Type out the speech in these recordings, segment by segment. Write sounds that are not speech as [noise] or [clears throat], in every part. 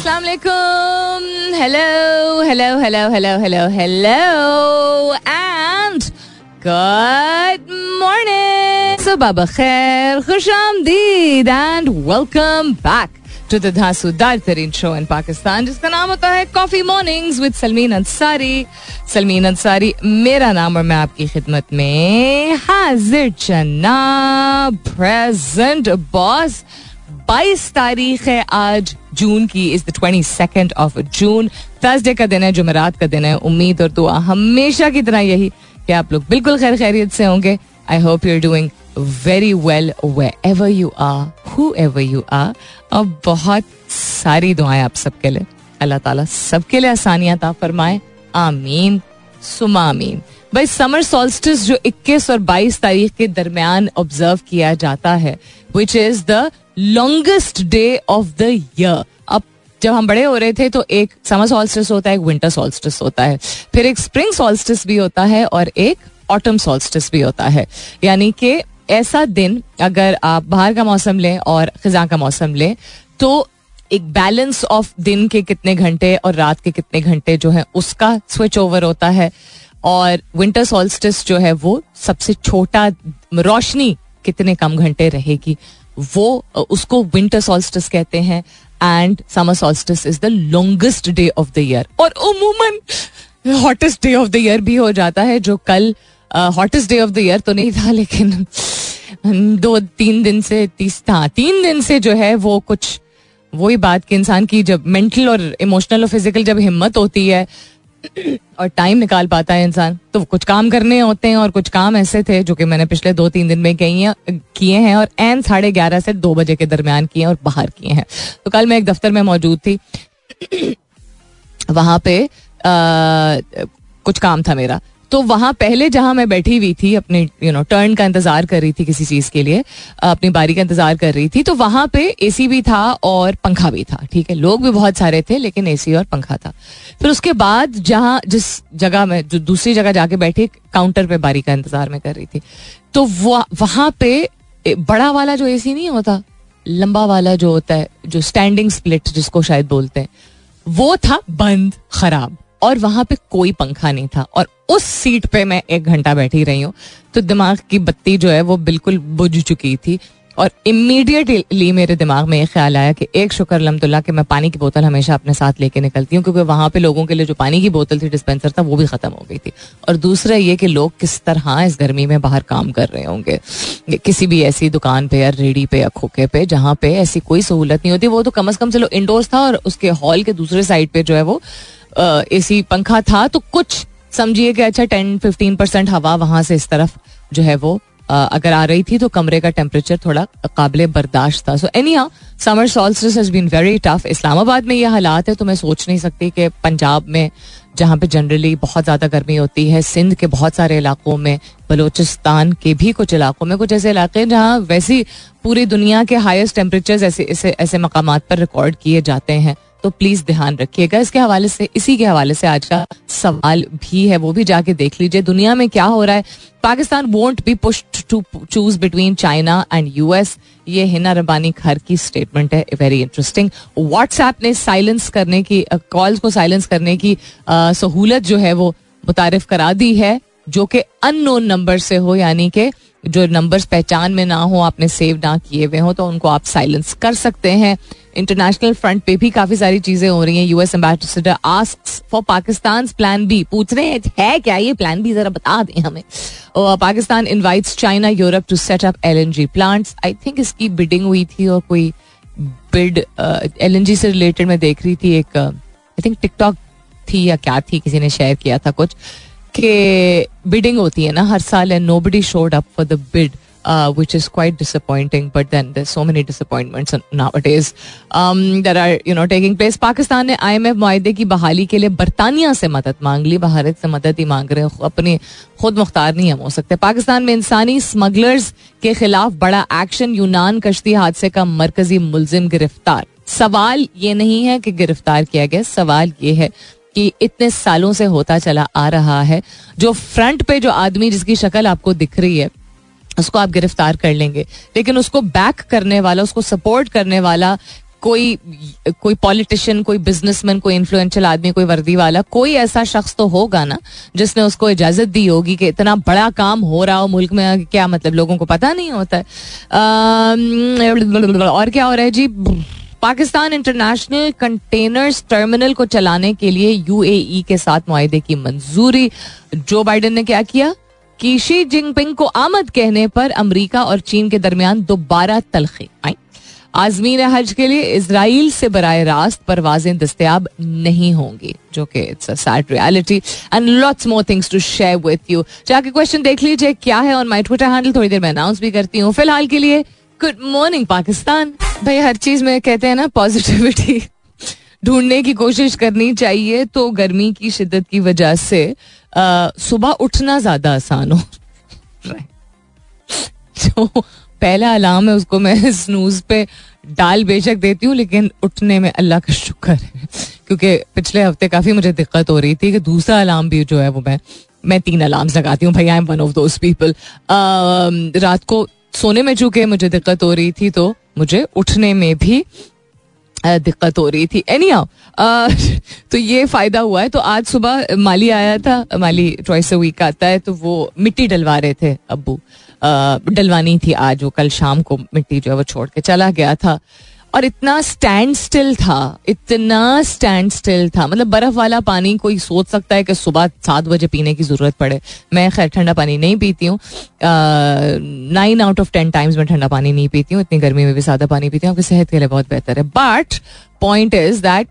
Assalamu alaikum. Hello, hello, hello, hello, hello, hello, and good morning. Sabah khair, khush आमदीद, and welcome back to the धांसूदार तरीन show in Pakistan जिसका नाम होता है coffee mornings with Salmeen Ansari Salmeen Ansari मेरा नाम और मैं आपकी खिदमत में हाजिर चन्ना प्रेजेंट बॉस 22 तारीख है आज, जून की is the twenty second of June. Thursday का दिन है, जुमेरात का दिन है। उम्मीद और दुआ हमेशा की तरह यही कि आप लोग बिल्कुल खैर खैरियत से होंगे। I hope you are doing very well wherever you are whoever you are और बहुत सारी दुआएँ आप सबके लिए। अल्लाह ताला सबके लिए आसानियाँ ता फरमाए। आमीन। सुमा आमीन। भाई समर सोल्स्टिस जो 21 और 22 तारीख के दरमियान ऑब्ज़र्व किया जाता है which is the longest day of the year अब जब हम बड़े हो रहे थे तो एक समर सोल्स्टिस होता है, एक विंटर सोल्स्टिस होता है। फिर एक स्प्रिंग सोल्स्टिस भी होता है और एक ऑटम सोल्स्टिस भी होता है। यानी कि ऐसा दिन अगर आप बाहर का मौसम लें और खिजा का मौसम लें तो एक बैलेंस ऑफ़ दिन के कितने घंटे और रात के कितने घंटे जो है, उसका स्विच ओवर होता है। और विंटर सोल्स्टिस जो है, वो सबसे छोटा रोशनी कितने कम घंटे रहेगी। वो उसको विंटर सोल्स्टिस कहते हैं and summer solstice is the longest day of the year और उमूमन hottest day of the year भी हो जाता है, जो कल hottest day of the year तो नहीं था, लेकिन दो, तीन दिन से, तीस था तीन दिन से जो है वो कुछ, वही बात कि इंसान की जब मेंटल और इमोशनल और फ़िज़िकल जब हिम्मत होती है और टाइम निकाल पाता है इंसान। तो कुछ काम करने होते हैं और कुछ काम ऐसे थे जो कि मैंने पिछले दो तीन दिन में किए हैं और एन साढ़े ग्यारह से दो बजे के दरमियान किए और बाहर किए हैं। तो कल मैं एक दफ्तर में मौजूद थी। वहाँ पे आ, कुछ काम था मेरा। तो वहाँ पहले जहाँ मैं बैठी हुई थी, अपने यू नो टर्न का इंतज़ार कर रही थी किसी चीज़ के लिए, अपनी बारी का इंतज़ार कर रही थी तो वहाँ पे एसी भी था और पंखा भी था, ठीक है? लोग भी बहुत सारे थे, लेकिन एसी और पंखा था। फिर उसके बाद जहाँ, जिस जगह में, जो दूसरी जगह जाके बैठी काउंटर पे बारी का इंतज़ार में कर रही थी। तो वहाँ पे बड़ा वाला जो एसी नहीं होता, लंबा वाला जो होता है, जो स्टैंडिंग स्प्लिट जिसको शायद बोलते हैं, वो था बंद, खराब। और वहाँ पे कोई पंखा नहीं था। और उस सीट पे मैं एक घंटा बैठी रही हूँ। तो दिमाग की बत्ती जो है वो बिल्कुल बुझ चुकी थी। और इमीडिएटली मेरे दिमाग में ये ख्याल आया कि एक शुक्र अलहमदुल्ला कि मैं पानी की बोतल हमेशा अपने साथ लेके निकलती हूँ, क्योंकि वहाँ पे लोगों के लिए जो पानी की बोतल थी डिस्पेंसर था, वो भी खत्म हो गई थी। और दूसरा ये कि लोग किस तरह इस गर्मी में बाहर काम कर रहे होंगे। किसी भी ऐसी दुकान पे या रेडी पे या खोखे पे, जहाँ पे ऐसी कोई सहूलत नहीं होती। वो तो कम अज कम, चलो इंडोर्स था और उसके हॉल के दूसरे साइड पे जो है वो एसी पंखा था तो कुछ समझिए कि अच्छा टेन, फिफ्टीन परसेंट हवा वहाँ से इस तरफ़ जो है वो अगर आ रही थी तो कमरे का टेम्परेचर थोड़ा काबिल बर्दाश्त था। So anyhow summer solstice has been very tough Islamabad में ये हालात है तो मैं सोच नहीं सकती कि पंजाब में, जहाँ पे जनरली बहुत ज़्यादा गर्मी होती है, सिंध के बहुत सारे इलाकों में, बलोचिस्तान के भी कुछ इलाकों में, कुछ ऐसे इलाके हैं जहाँ वैसी पूरी दुनिया के हाईएस्ट टेम्परेचर ऐसे ऐसे ऐसे मकाम पर रिकॉर्ड किए जाते हैं। तो प्लीज़ ध्यान रखिएगा। इसके हवाले से, इसी के हवाले से आज का सवाल भी है, वो भी जाके देख लीजिए। दुनिया में क्या हो रहा है? Pakistan won't be push to choose between China and US ये हिना रबानी खर की स्टेटमेंट है वेरी इंटरेस्टिंग व्हाट्सएप ने साइलेंस करने की कॉल्स को साइलेंस करने की सहूलत जो है वो मुतारफ करा दी है, जो कि अननोन नंबर से हो, यानी कि जो नंबर्स पहचान में ना हो, आपने सेव ना किए हुए हो तो उनको आप साइलेंस कर सकते हैं। इंटरनेशनल फ्रंट पे भी काफ़ी सारी चीज़ें हो रही हैं। US ambassador ask for Pakistan plan B पूछ रहे हैं, है क्या ये प्लान बी जरा बता दें हमें। Pakistan invites China Europe to set up LNG plants I think इसकी बिडिंग हुई थी और कोई बिड एल एलएनजी से रिलेटेड मैं देख रही थी एक आई थिंक टिकटॉक थी या क्या थी, किसी ने शेयर किया था कुछ। कि बिडिंग होती है ना हर साल and nobody showed up for the bid which is quite disappointing. But then there's so many disappointments nowadays um, that are you know taking place. Pakistan ने आई एम एफ़ माहे की बहाली के लिए बरतानिया से मदद मांग ली भारत से मदद ही मांग रहे हैं अपनी खुद मुख्तार नहीं हम हो सकते पाकिस्तान में इंसानी स्मगलर्स के खिलाफ बड़ा एक्शन यूनान कश्ती हादसे का मरकजी मुलजिम गिरफ़्तार सवाल ये नहीं है कि गिरफ़्तार किया गया सवाल ये है कि इतने सालों से होता चला आ रहा है, जो फ्रंट पे जो आदमी जिसकी शक्ल आपको दिख रही है, उसको आप गिरफ़्तार कर लेंगे। लेकिन उसको बैक करने वाला, उसको सपोर्ट करने वाला कोई कोई पॉलिटिशियन कोई बिजनेसमैन कोई इन्फ्लुएंशियल आदमी, कोई वर्दी वाला, कोई ऐसा शख्स तो होगा ना, जिसने उसको इजाज़त दी होगी कि इतना बड़ा काम हो रहा हो मुल्क में, क्या मतलब लोगों को पता नहीं होता है। और क्या हो रहा है जी? पाकिस्तान इंटरनेशनल कंटेनर्स टर्मिनल को चलाने के लिए यूएई के साथ माहे की मंजूरी। जो बाइडन ने क्या किया? कि शी जिनपिंग को आमद कहने पर अमेरिका और चीन के दरमियान दोबारा तलखी आई। आजमीन हज के लिए इसराइल से बर रास्त परवाजें दस्तियाब नहीं होंगी, जो कि it's a sad reality and lots more things to share with you जाके क्वेश्चन देख लीजिए, क्या है ऑन माई ट्विटर हैंडल थोड़ी देर में अनाउंस भी करती हूँ। फ़िलहाल के लिए गुड मॉर्निंग पाकिस्तान भाई, हर चीज़ में कहते हैं ना पॉजिटिविटी ढूँढने की कोशिश करनी चाहिए तो गर्मी की शिद्दत की वजह से सुबह उठना ज़्यादा आसान हो। जो पहला अलार्म है, उसको मैं [laughs] स्नूज पे डाल बेशक देती हूँ, लेकिन उठने में अल्लाह का शुक्र है। क्योंकि पिछले हफ़्ते काफ़ी मुझे दिक्कत हो रही थी कि दूसरा अलार्म भी जो है, वो मैं मैं तीन अलार्म लगाती हूँ, भाई I am one of those people रात को सोने में चूके मुझे दिक्कत हो रही थी तो मुझे उठने में भी दिक्कत हो रही थी। एनी तो ये फ़ायदा हुआ है। तो आज सुबह माली आया था, माली ट्वाइस वीक आता है तो वो मिट्टी डलवा रहे थे, अब्बू। डलवानी थी आज वो, कल शाम को मिट्टी जो है वो छोड़ के चला गया था। और इतना स्टैंड स्टिल था, इतना स्टैंड स्टिल था। मतलब बर्फ़ वाला पानी कोई सोच सकता है कि सुबह सात बजे पीने की ज़रूरत पड़े। मैं खैर ठंडा पानी नहीं पीती हूँ। Nine out of ten times मैं ठंडा पानी नहीं पीती हूँ। इतनी गर्मी में भी सादा पानी पीती हूँ। आपकी सेहत के लिए बहुत बेहतर है। बट पॉइंट इज़ दैट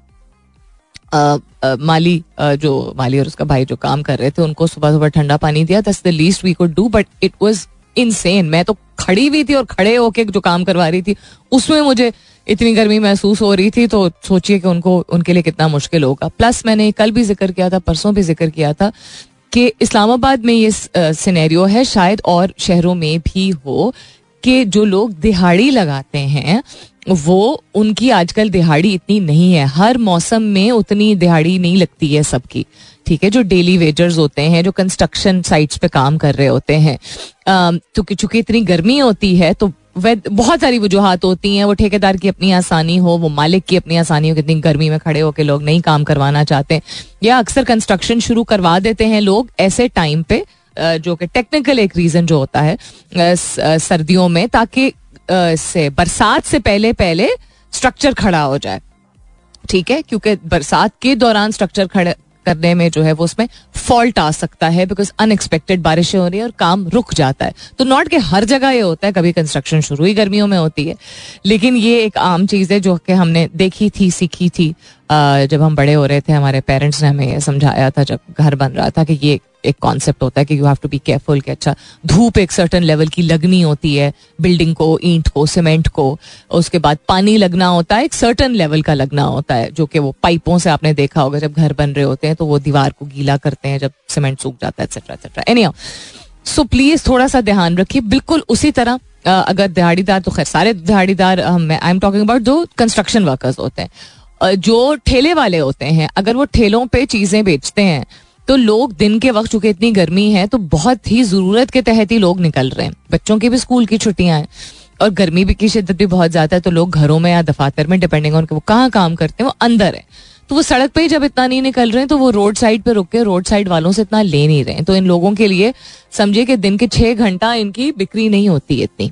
माली जो माली और उसका भाई जो काम कर रहे थे, उनको सुबह सुबह ठंडा पानी दिया। दस the least we could do but it was insane मैं तो खड़ी हुई थी और खड़े होके जो काम करवा रही थी, उसमें मुझे इतनी गर्मी महसूस हो रही थी तो सोचिए कि उनको, उनके लिए कितना मुश्किल होगा। प्लस मैंने कल भी ज़िक्र किया था, परसों भी ज़िक्र किया था कि इस्लामाबाद में ये सिनेरियो है, शायद और शहरों में भी हो कि जो लोग दिहाड़ी लगाते हैं, वो, उनकी आजकल दिहाड़ी इतनी नहीं है। हर मौसम में उतनी दिहाड़ी नहीं लगती है सबकी। ठीक है, जो डेली वेजर्स होते हैं, जो कंस्ट्रक्शन साइट्स पे काम कर रहे होते हैं। तो चूँकि इतनी गर्मी होती है तो बहुत सारी वजूहत होती हैं। वो ठेकेदार की अपनी आसानी हो, वो मालिक की अपनी आसानी हो, कितनी गर्मी में खड़े होकर लोग नहीं काम करवाना चाहते या अक्सर कंस्ट्रक्शन शुरू करवा देते हैं लोग ऐसे टाइम पे जो कि टेक्निकल एक रीजन जो होता है सर्दियों में, ताकि से, बरसात से पहले पहले स्ट्रक्चर खड़ा हो जाए। ठीक है? क्योंकि बरसात के दौरान स्ट्रक्चर खड़े करने में जो है वो उसमें फॉल्ट आ सकता है बिकॉज़ अनएक्सपेक्टेड बारिशें हो रही है और काम रुक जाता है। तो नॉट के हर जगह ये होता है, कभी कंस्ट्रक्शन शुरू ही गर्मियों में होती है। लेकिन ये एक आम चीज़ है जो कि हमने देखी थी, सीखी थी। जब हम बड़े हो रहे थे, हमारे पेरेंट्स ने हमें ये समझाया था, जब घर बन रहा था कि ये एक कॉन्सेप्ट होता है कि you have to be careful कि अच्छा धूप एक सर्टन लेवल की लगनी होती है बिल्डिंग को, ईंट को सीमेंट को, उसके बाद पानी लगना होता है, एक सर्टन लेवल का लगना होता है, जो कि वो पाइपों से आपने देखा होगा, जब घर बन रहे होते हैं तो वो दीवार को गीला करते हैं, जब सीमेंट सूख जाता है etcetera etcetera any so please थोड़ा सा ध्यान रखिए, बिल्कुल उसी तरह अगर दिहाड़ीदार तो खैर, सारे दिहाड़ीदार आई एम टॉकिंग अबाउट जो कंस्ट्रक्शन वर्कर्स होते हैं। जो ठेले वाले होते हैं, अगर वो ठेलों पे चीज़ें बेचते हैं तो लोग दिन के वक्त, चूँकि इतनी गर्मी है तो बहुत ही ज़रूरत के तहत ही लोग निकल रहे हैं। बच्चों की भी स्कूल की छुट्टियाँ हैं, और गर्मी भी की शिद्दत भी बहुत ज़्यादा है तो लोग घरों में या दफातर में डिपेंडिंग ऑन वो कहाँ काम करते हैं, वो अंदर है। तो वो सड़क पे ही जब इतना नहीं निकल रहे हैं तो वो रोड साइड पे रुक के, रोड साइड वालों से इतना ले नहीं रहे हैं। तो इन लोगों के लिए, समझिए कि दिन के छह घंटा इनकी बिक्री नहीं होती इतनी।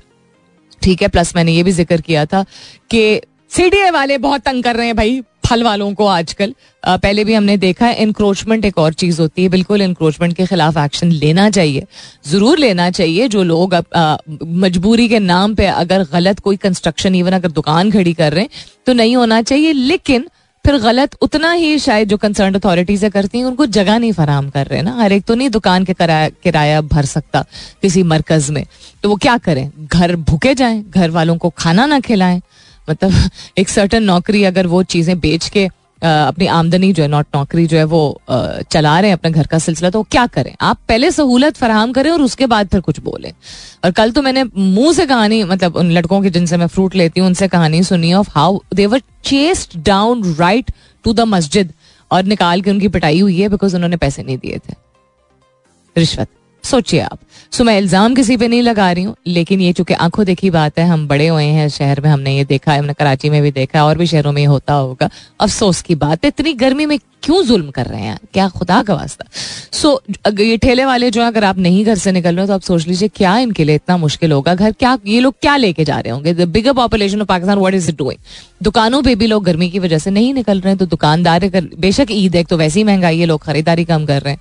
ठीक है, प्लस मैंने ये भी ज़िक्र किया था कि सीडीए वाले बहुत तंग कर रहे हैं भाई, फल वालों को आजकल। पहले भी हमने देखा है इंक्रोचमेंट एक और चीज़ होती है। बिल्कुल इंक्रोचमेंट के खिलाफ एक्शन लेना चाहिए। ज़रूर लेना चाहिए जो लोग अब मजबूरी के नाम पे अगर गलत कोई कंस्ट्रक्शन इवन अगर दुकान खड़ी कर रहे हैं तो नहीं होना चाहिए। लेकिन फिर गलत उतना ही शायद जो कंसर्न अथॉरिटीज करती हैं, उनको जगह नहीं फराम कर रहे ना। हर एक तो नहीं दुकान के किराया भर सकता किसी मरकज में। तो वो क्या करें? घर भूखे जाएँ, घर वालों को खाना ना खिलाएँ। मतलब [laughs] एक सर्टन नौकरी अगर वो चीज़ें बेच के अपनी आमदनी जो है नॉट नौकरी जो है, वो चला रहे हैं, अपने घर का सिलसिला तो क्या करें? आप पहले सहूलत फराहम करें और उसके बाद फिर कुछ बोले। और कल तो मैंने मुँह से कहानी मतलब उन लड़कों की जिनसे मैं फ्रूट लेती हूँ, उनसे कहानी सुनी of how they were chased down right to the मस्जिद और निकाल के उनकी पिटाई हुई है बिकॉज़ उन्होंने पैसे नहीं दिए थे। रिश्वत। सोचिए आप। सो मैं इल्ज़ाम किसी पे नहीं लगा रही हूँ लेकिन ये चूँकि आँखों देखी बात है हम बड़े हुए हैं शहर में हमने ये देखा है हमने कराची में भी देखा है और भी शहरों में ये होता होगा। अफसोस की बात है इतनी गर्मी में क्यों जुल्म कर रहे हैं क्या खुदा का वास्ता? सो so, ये ठेले वाले जो अगर आप नहीं घर से निकल रहे हो तो आप सोच लीजिए क्या इनके लिए इतना मुश्किल होगा? घर क्या ये लोग क्या लेके जा रहे होंगे? The bigger population of Pakistan what is it doing दुकानों पे भी लोग गर्मी की वजह से नहीं निकल रहे हैं तो दुकानदार बेशक ईद है तो वैसी महँगाई है लोग खरीदारी कम कर रहे हैं।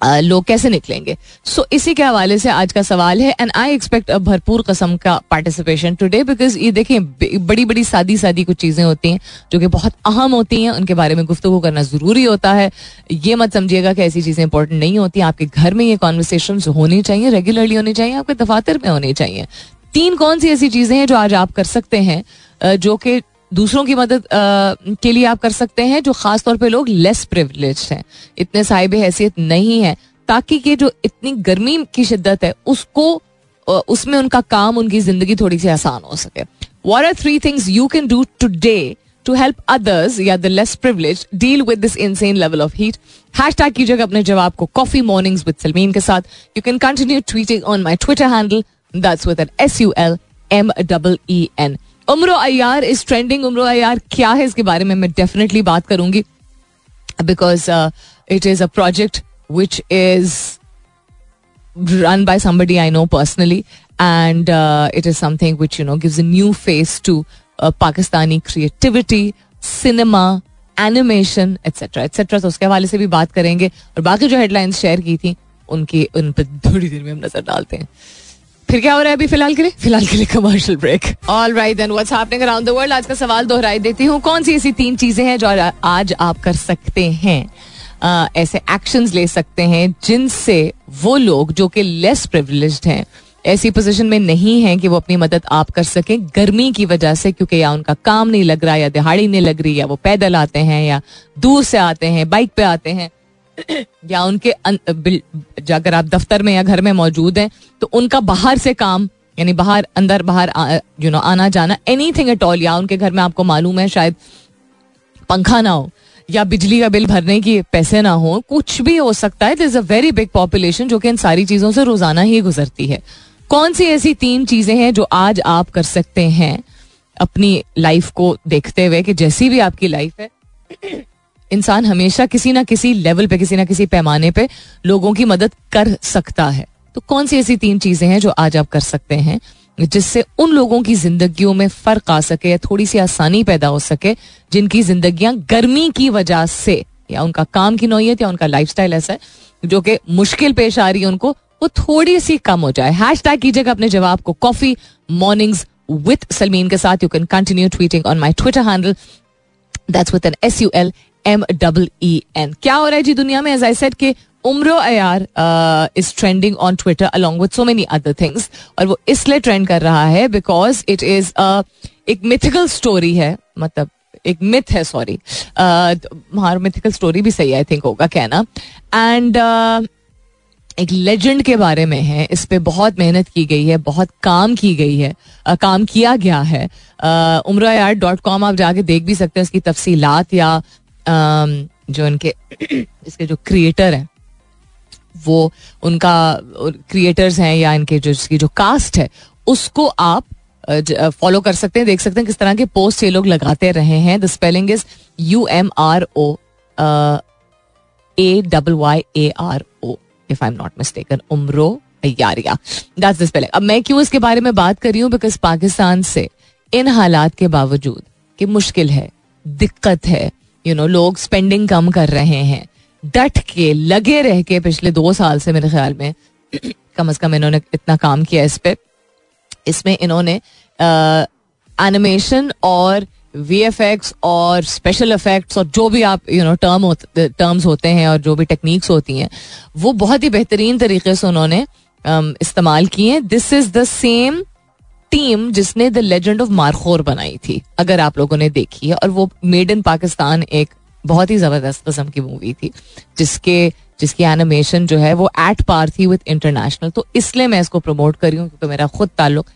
लोग कैसे निकलेंगे? सो so, इसी के हवाले से आज का सवाल है एंड आई एक्सपेक्ट भरपूर कस्म का पार्टिसिपेशन टुडे बिकॉज़ ये देखें बड़ी बड़ी सादी सादी कुछ चीज़ें होती हैं जो कि बहुत अहम होती हैं उनके बारे में गुफ्तु करना ज़रूरी होता है। ये मत समझिएगा कि ऐसी चीज़ें इंपॉर्टेंट नहीं होती आपके घर में ये कॉन्वर्सेशन होनी चाहिए रेगुलरली होनी चाहिए आपके दफातर में होनी चाहिए। तीन कौन सी ऐसी चीज़ें हैं जो आज आप कर सकते हैं जो कि दूसरों की मदद आ, के लिए आप कर सकते हैं जो खास तौर पे लोग लेस प्रिवलेज हैं। इतने साहिब हैसियत नहीं है ताकि कि जो इतनी गर्मी की शिद्दत है उसको उसमें उनका काम उनकी ज़िंदगी थोड़ी सी आसान हो सके। What are three things you can do today to help others या the less privilege deal with this insane level of heat hashtag कीजिएगा अपने जवाब को कॉफ़ी मॉर्निंग्स विद सलमीन के साथ। You can continue tweeting on my Twitter handle that's with N S U L M double E N Umro Ayyar is trending उम्र अयार क्या है इसके बारे में मैं डेफिनेटली बात करूँगी because it is a project which is run by somebody I know personally and it is something which you know gives a new face to Pakistani creativity cinema animation etcetera etcetera तो उसके हवाले से भी बात करेंगे, और बाकी जो हेडलाइंस शेयर की थी, उनकी, उन पर थोड़ी देर में हम नज़र डालते हैं। फिर क्या हो रहा है अभी फ़िलहाल के लिए? फ़िलहाल के लिए commercial break all right then what's happening around the world आज का सवाल दोहराई देती हूँ। कौन सी ऐसी तीन चीज़ें हैं जो आज आप कर सकते हैं? uh, ऐसे एक्शंस ले सकते हैं जिनसे वो लोग जो कि लेस प्रिविलेज्ड हैं ऐसी पोजीशन में नहीं है कि वो अपनी मदद आप कर सकें। गर्मी की वजह से क्योंकि या उनका काम नहीं लग रहा या दिहाड़ी नहीं लग रही या वो पैदल आते हैं या दूर से आते हैं बाइक पे आते हैं या उनके अगर आप दफ्तर में या घर में मौजूद हैं तो उनका बाहर से काम, यानी बाहर, अंदर बाहर यू नो आना जाना एनी थिंग एट ऑल या उनके घर में आपको मालूम है शायद पंखा ना हो, या बिजली का बिल भरने की पैसे ना हो, कुछ भी हो सकता है is a very big population जो कि इन सारी चीज़ों से रोज़ाना ही गुजरती है। कौन सी ऐसी तीन चीज़ें हैं जो आज आप कर सकते हैं अपनी लाइफ को देखते हुए कि जैसी भी आपकी लाइफ है इंसान हमेशा किसी ना किसी लेवल पे, किसी ना किसी पैमाने पे लोगों की मदद कर सकता है। तो कौन सी ऐसी तीन चीज़ें हैं जो आज आप कर सकते हैं, जिससे उन लोगों की जिंदगियों में फ़र्क आ सके या थोड़ी सी आसानी पैदा हो सके, जिनकी जिंदगियाँ गर्मी की वजह से या उनका काम की नोयत या उनका लाइफ ऐसा है, जो कि मुश्किल पेश आ रही है उनको, वो थोड़ी सी कम हो जाए। हैश टैग कीजिएगा अपने जवाब को कॉफ़ी मॉर्निंग्स विथ सलमीन के साथ। You can continue tweeting on my Twitter handle that's with N S U L M double E N क्या हो रहा है जी दुनिया में? एज आई सेड के Umro Ayyar is trending on Twitter along with so many other things और वो इसलिए ट्रेंड कर रहा है बिकॉज़ इट इज़ एक मिथिकल स्टोरी है मतलब एक मिथ है सॉरी हाँ मिथिकल स्टोरी भी सही आई थिंक होगा कहना एंड एक लेजेंड के बारे में है इस पे बहुत मेहनत की गई है बहुत काम की गई है आ, काम किया गया है। उम्र डॉट कॉम आप जाके देख भी सकते हैं इसकी तफसीलात या जो इनके, इसके जो क्रिएटर हैं, वो उनका क्रिएटर्स हैं या इनके जो, इसकी जो कास्ट है, उसको आप फॉलो कर सकते हैं, देख सकते हैं किस तरह के पोस्ट ये लोग लगाते रहे हैं। The spelling is U M R O A double Y A R O if I am not mistaken Umro Ayyar spelling अब मैं क्यों इसके बारे में बात कर रही हूँ? बिकॉज़ पाकिस्तान से इन हालात के बावजूद कि मुश्किल है, दिक्कत है यू नो लोग स्पेंडिंग कम कर रहे हैं। डट के, लगे रह के पिछले दो साल से मेरे ख्याल में, [clears throat] कम अज कम इन्होंने इतना काम किया इस पर इसमें इन्होंने एनिमेशन और वी एफ़ एक्स और स्पेशल इफेक्ट्स और जो भी आप यू नो टर्म टर्म्स होते हैं और जो भी टेक्निक्स होती हैं, वो बहुत ही बेहतरीन तरीके से उन्होंने इस्तेमाल किए this is the same team जिसने द लेजेंड ऑफ़ मारखोर बनाई थी, अगर आप लोगों ने देखी है, और वो मेड इन पाकिस्तान एक बहुत ही ज़बरदस्त किस्म की मूवी थी, जिसके, जिसकी एनिमेशन जो है वो एट पार थी विद इंटरनेशनल तो इसलिए मैं इसको प्रमोट करी हूँ, क्योंकि मेरा खुद ताल्लुक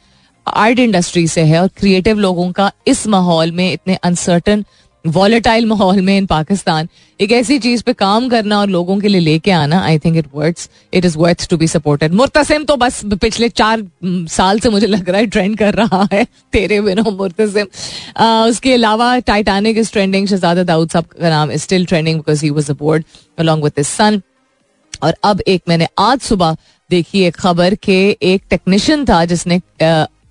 आर्ट इंडस्ट्री से है, और क्रिएटिव लोगों का इस माहौल में इतने अनसर्टन वॉलेटाइल माहौल में इन पाकिस्तान, एक ऐसी चीज़ पे काम करना और लोगों के लिए लेके आना I think it words it is worth to be supported Murtasim तो बस पिछले चार साल से मुझे लग रहा है ट्रेंड कर रहा है, तेरे बिना मुर्तसिम। उसके अलावा Titanic is trending Shahzada Dawood साहब का नाम is still trending because he was aboard along with son और अब एक मैंने आज सुबह देखी एक खबर के एक टेक्नीशियन था जिसने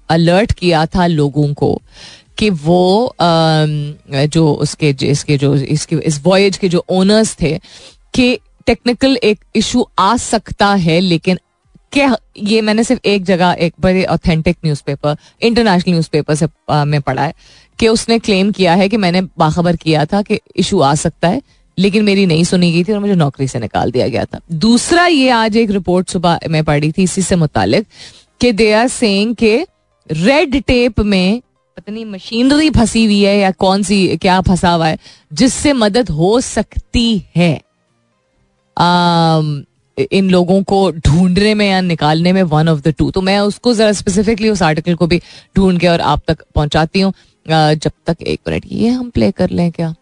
अलर्ट किया था लोगों को। कि वो जो उसके इसके, जो इसके, इस वॉयज के जो ओनर्स थे, कि टेक्निकल एक इशू आ सकता है, लेकिन क्या, ये मैंने सिर्फ़ एक जगह, एक बड़े ऑथेंटिक न्यूज़पेपर इंटरनेशनल न्यूज़पेपर से में पढ़ा है, कि उसने क्लेम किया है कि मैंने बाखबर किया था कि इशू आ सकता है, लेकिन मेरी नहीं सुनी गई थी और मुझे नौकरी से निकाल दिया गया था। दूसरा ये आज एक रिपोर्ट सुबह में पढ़ी थी, इसी से मुतालिक, कि दे आर के रेड टेप में पता नहीं मशीनरी फंसी हुई है या कौन सी क्या फंसा हुआ है जिससे मदद हो सकती है? आम, इन लोगों को ढूँढने में या निकालने में वन ऑफ़ द टू तो मैं उसको जरा स्पेसिफिकली उस आर्टिकल को भी ढूंढ के और आप तक पहुंचाती हूँ। जब तक एक मिनट ये हम प्ले कर लें क्या?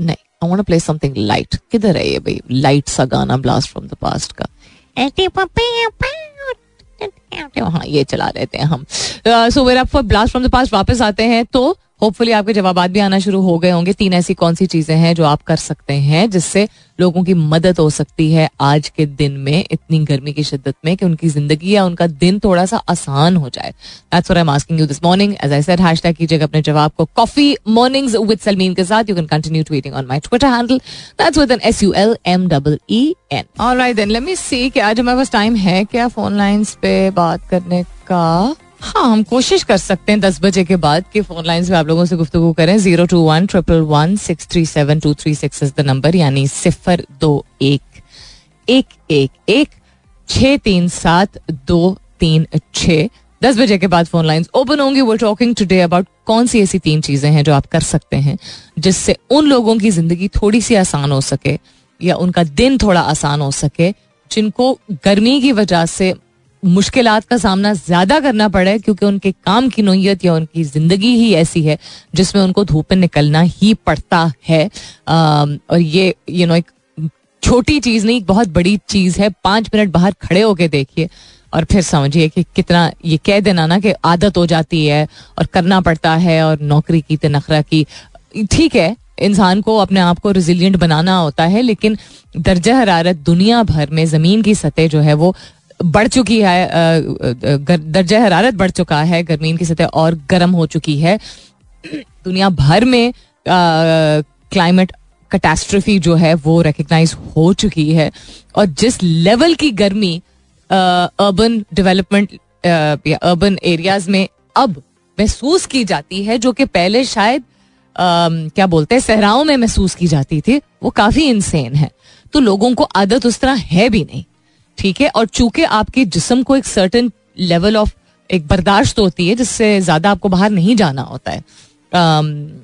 नहीं I want play something light किधर है ये भाई? लाइट सा गाना ब्लास्ट फ्रॉम द पास्ट का। ये चला लेते हैं हम। So where for blast from the past वापस आते हैं तो होपफुली आपके जवाब भी आना शुरू हो गए होंगे। तीन ऐसी कौन सी चीज़ें हैं जो आप कर सकते हैं, जिससे लोगों की मदद हो सकती है आज के दिन में, इतनी गर्मी की शिद्दत में, कि उनकी ज़िंदगी या उनका दिन थोड़ा सा आसान हो जाए। That's I am asking you this morning as I said hashtag कीजिएगा अपने जवाब को कॉफ़ी मॉर्निंग्स विद सलमीन के साथ। You can continue tweeting on my Twitter handle that's with N S U L M double E N alright then let me see कि आज हमारे पास time है क्या फ़ोन लाइंस पे बात करने का? हाँ हम कोशिश कर सकते हैं दस बजे के बाद कि फ़ोन लाइन में आप लोगों से गुफ्तु करें। Zero two one triple one six three seven two three six is the number यानी सिफर दो एक। एक एक एक छ तीन सात दो तीन छ दस बजे के बाद फ़ोन लाइंस ओपन होंगी। वो टॉकिंग टुडे अबाउट कौन सी ऐसी तीन चीज़ें हैं जो आप कर सकते हैं, जिससे उन लोगों की ज़िंदगी थोड़ी सी आसान हो सके या उनका दिन थोड़ा आसान हो सके, जिनको गर्मी की वजह से मुश्किल का सामना ज़्यादा करना पड़े क्योंकि उनके काम की नोयत या उनकी ज़िंदगी ही ऐसी है जिसमें उनको धूप में निकलना ही पड़ता है। और ये यू नो एक छोटी चीज़ नहीं बहुत बड़ी चीज़ है। पाँच मिनट बाहर खड़े होके देखिए और फिर समझिए कि कितना ये कह देना ना कि आदत हो जाती है और करना पड़ता है और नौकरी की तनखरा की। ठीक है, इंसान को अपने आप को रिजिलियंट बनाना होता है, लेकिन दर्जा हरारत दुनिया भर में, ज़मीन की सतह जो है वो बढ़ चुकी है दर्जा हरारत बढ़ चुका है गर्मी की सतह और गर्म हो चुकी है। दुनिया भर में क्लाइमेट कैटास्ट्रफी जो है वो रिकग्नाइज हो चुकी है। और जिस लेवल की गर्मी अर्बन डेवलपमेंट या अर्बन एरियाज़ में अब महसूस की जाती है जो कि पहले शायद uh, क्या बोलते हैं सहराओं में महसूस की जाती थी वो काफ़ी इंसेन है। तो लोगों को आदत उस तरह है भी नहीं। ठीक है? और चूँकि आपके जिसम को एक सर्टन लेवल ऑफ़ एक बर्दाश्त होती है, जिससे ज़्यादा आपको बाहर नहीं जाना होता है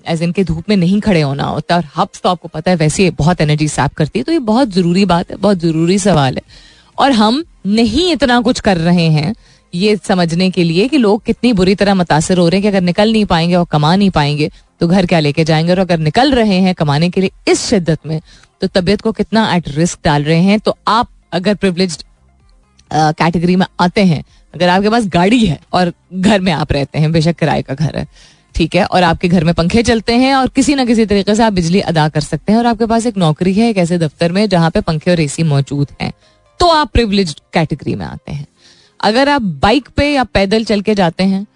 एज इनके धूप में नहीं खड़े होना होता और हब्स तो आपको पता है वैसे बहुत एनर्जी सैप करती है तो ये बहुत ज़रूरी बात है, बहुत ज़रूरी सवाल है। और हम नहीं इतना कुछ कर रहे हैं, ये समझने के लिए कि लोग कितनी बुरी तरह मुतासर हो रहे हैं कि अगर निकल नहीं पाएँगे और कमा नहीं पाएँगे तो घर क्या लेके जाएँगे? और अगर निकल रहे हैं कमाने के लिए इस शिद्दत में तो तबीयत को कितना एट रिस्क डाल रहे हैं? तो आप अगर प्रिवलेज कैटेगरी में आते हैं, अगर आपके पास गाड़ी है और घर में आप रहते हैं, बेशक किराए का घर है, ठीक है, और आपके घर में पंखे चलते हैं और किसी ना किसी तरीके से आप बिजली अदा कर सकते हैं और आपके पास एक नौकरी है, एक ऐसे दफ्तर में जहाँ पे पंखे और एसी मौजूद हैं तो आप प्रिवलेज कैटेगरी में आते हैं। अगर आप बाइक पे या पैदल चल के जाते हैं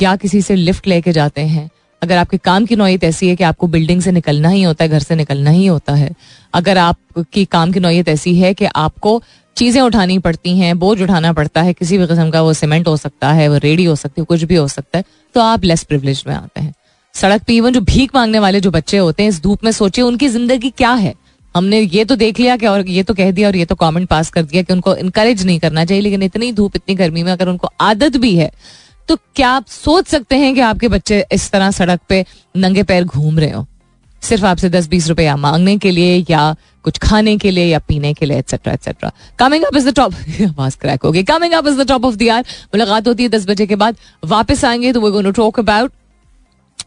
या किसी से लिफ्ट लेके जाते हैं अगर आपके काम की नौयत ऐसी है कि आपको बिल्डिंग से निकलना ही होता है, घर से निकलना ही होता है, अगर आपकी काम की नौयत ऐसी है कि आपको चीज़ें उठानी पड़ती हैं, बोझ उठाना पड़ता है, किसी भी किस्म का वो सीमेंट हो सकता है, वो रेडी हो सकती है, कुछ भी हो सकता है तो आप लेस प्रिवलेज में आते हैं। सड़क पे इवन जो भीख मांगने वाले जो बच्चे होते हैं, इस धूप में सोचिए उनकी ज़िंदगी क्या है। हमने ये तो देख लिया कि और ये तो कह दिया और ये तो कमेंट पास कर दिया कि उनको इनकरेज नहीं करना चाहिए, लेकिन इतनी धूप, इतनी गर्मी में अगर उनको आदत भी है तो क्या आप सोच सकते हैं कि आपके बच्चे इस तरह सड़क पे नंगे पैर घूम रहे हो? सिर्फ़ आपसे दस बीस रुपया मांगने के लिए या कुछ खाने के लिए या पीने के लिए etcetera etcetera coming up is the top आवाज़ क्रैक होगी। Coming up is the top of the hour मुलाकात होती है दस बजे के बाद। वापस आएँगे तो वो talk about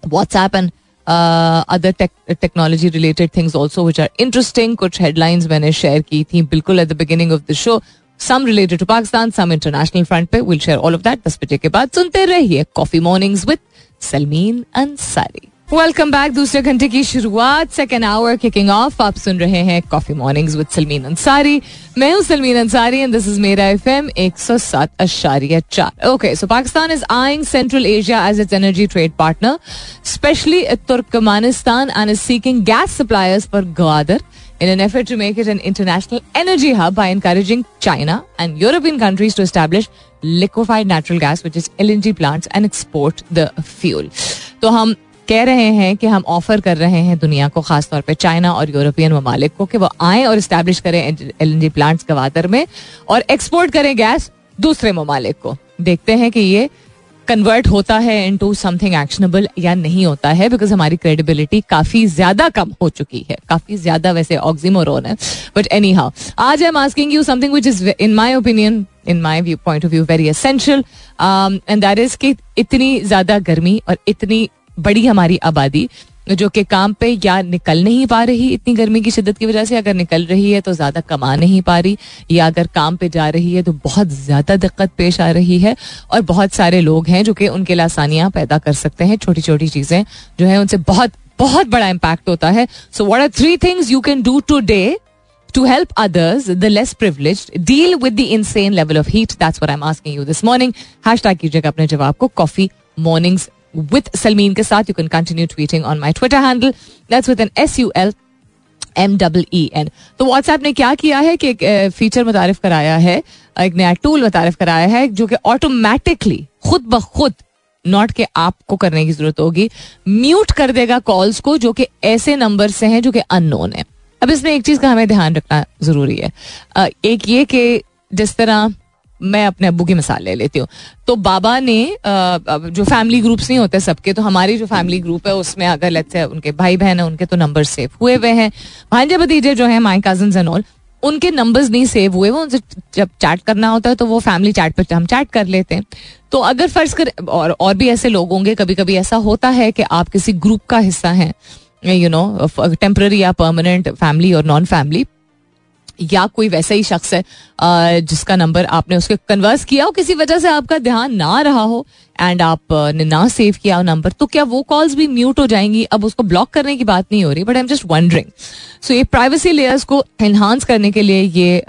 WhatsApp and other technology related things also, which are interesting. कुछ headlines मैंने शेयर की थी, बिल्कुल at the beginning of the show some related to Pakistan, some international front पे. We'll share all of that. दस बजे के बाद सुनते रहिए Coffee Mornings with Salmeen Ansari. Welcome back दूसरे घंटे की शुरुआत सेकेंड आवर किकिंग ऑफ़ आप सुन रहे हैं coffee mornings with Salmeen Ansari मैं हूँ Salmeen Ansari and this is मेरा एफ़ एम एक सौ सात अशारिया चार. Okay so Pakistan is eyeing Central Asia as its energy trade partner specially Turkmenistan and is seeking gas suppliers for Gwadar in an effort to make it an international energy hub by encouraging China and European countries to establish liquefied natural gas, which is LNG plants, and export the fuel. तो हम कह रहे हैं कि हम offer कर रहे हैं दुनिया को खासतौर पे चाइना और यूरोपियन ममालिक को कि वो आए और इस्टेब्लिश करें एल एन प्लांट्स गवादर में और एक्सपोर्ट करें गैस दूसरे ममालिक को देखते हैं कि ये कन्वर्ट होता है इनटू समथिंग एक्शनेबल या नहीं होता है बिकॉज़ हमारी क्रेडिबिलिटी काफ़ी ज़्यादा कम हो चुकी है। काफ़ी ज़्यादा वैसे ऑक्सीमोरोन है। बट एनी हाउ आज I am asking you something which is in my opinion in my view point of view very essential and that is कि इतनी ज़्यादा गर्मी और इतनी बड़ी हमारी आबादी जो कि काम पे या निकल नहीं पा रही इतनी गर्मी की शिद्दत की वजह से अगर निकल रही है तो ज़्यादा कमा नहीं पा रही या अगर काम पे जा रही है तो बहुत ज़्यादा दिक्कत पेश आ रही है और बहुत सारे लोग हैं जो कि उनके लिए आसानियाँ पैदा कर सकते हैं छोटी छोटी चीज़ें जो है उनसे बहुत बहुत बड़ा इम्पैक्ट होता है so what are three things you can do today to help others, the less privileged, deal with the insane level of heat. That's what I'm asking you this morning. Hashtag कीजिएगा अपने जवाब को coffee mornings with Salmeen के साथ. You can continue tweeting on my Twitter handle that's with N S U L M double E N तो WhatsApp ने क्या किया है कि एक फीचर मुतारफ कराया है एक नया टूल मुतारफ कराया है, जो कि ऑटोमेटिकली खुद ब खुद नॉट के आपको करने की ज़रूरत होगी म्यूट कर देगा कॉल्स को, जो कि ऐसे नंबर से हैं जो कि अननोन है. अब इसमें एक चीज़ का हमें ध्यान रखना ज़रूरी है. एक ये कि जिस तरह मैं अपने अबू की मिसाल ले लेती हूँ। तो बाबा ने जो फैमिली ग्रुप्स नहीं होते सबके तो हमारी जो फैमिली ग्रुप है, उसमें अगर लेट्स उनके भाई बहन है, उनके तो नंबर सेव हुए हुए हैं। भांजे भतीजे जो है माई कज़न एंड ऑल उनके नंबर्स नहीं सेव हुए, वो उनसे जब चैट करना होता है तो वो फैमिली चैट पर हम चैट कर लेते हैं। तो अगर फ़र्ज़ कर, और और भी ऐसे लोग होंगे कभी कभी ऐसा होता है कि आप किसी ग्रुप का हिस्सा हैं यू नो टेम्पररी या परमानेंट फैमिली और नॉन फैमिली या कोई वैसा ही शख्स है जिसका नंबर आपने उसके कन्वर्स किया हो, किसी वजह से आपका ध्यान ना रहा हो एंड आप ने ना सेव किया हो नंबर तो क्या वो कॉल्स भी म्यूट हो जाएँगी? अब उसको ब्लॉक करने की बात नहीं हो रही but I am just wondering so ये प्राइवेसी लेयर्स को एनहांस करने के लिए ये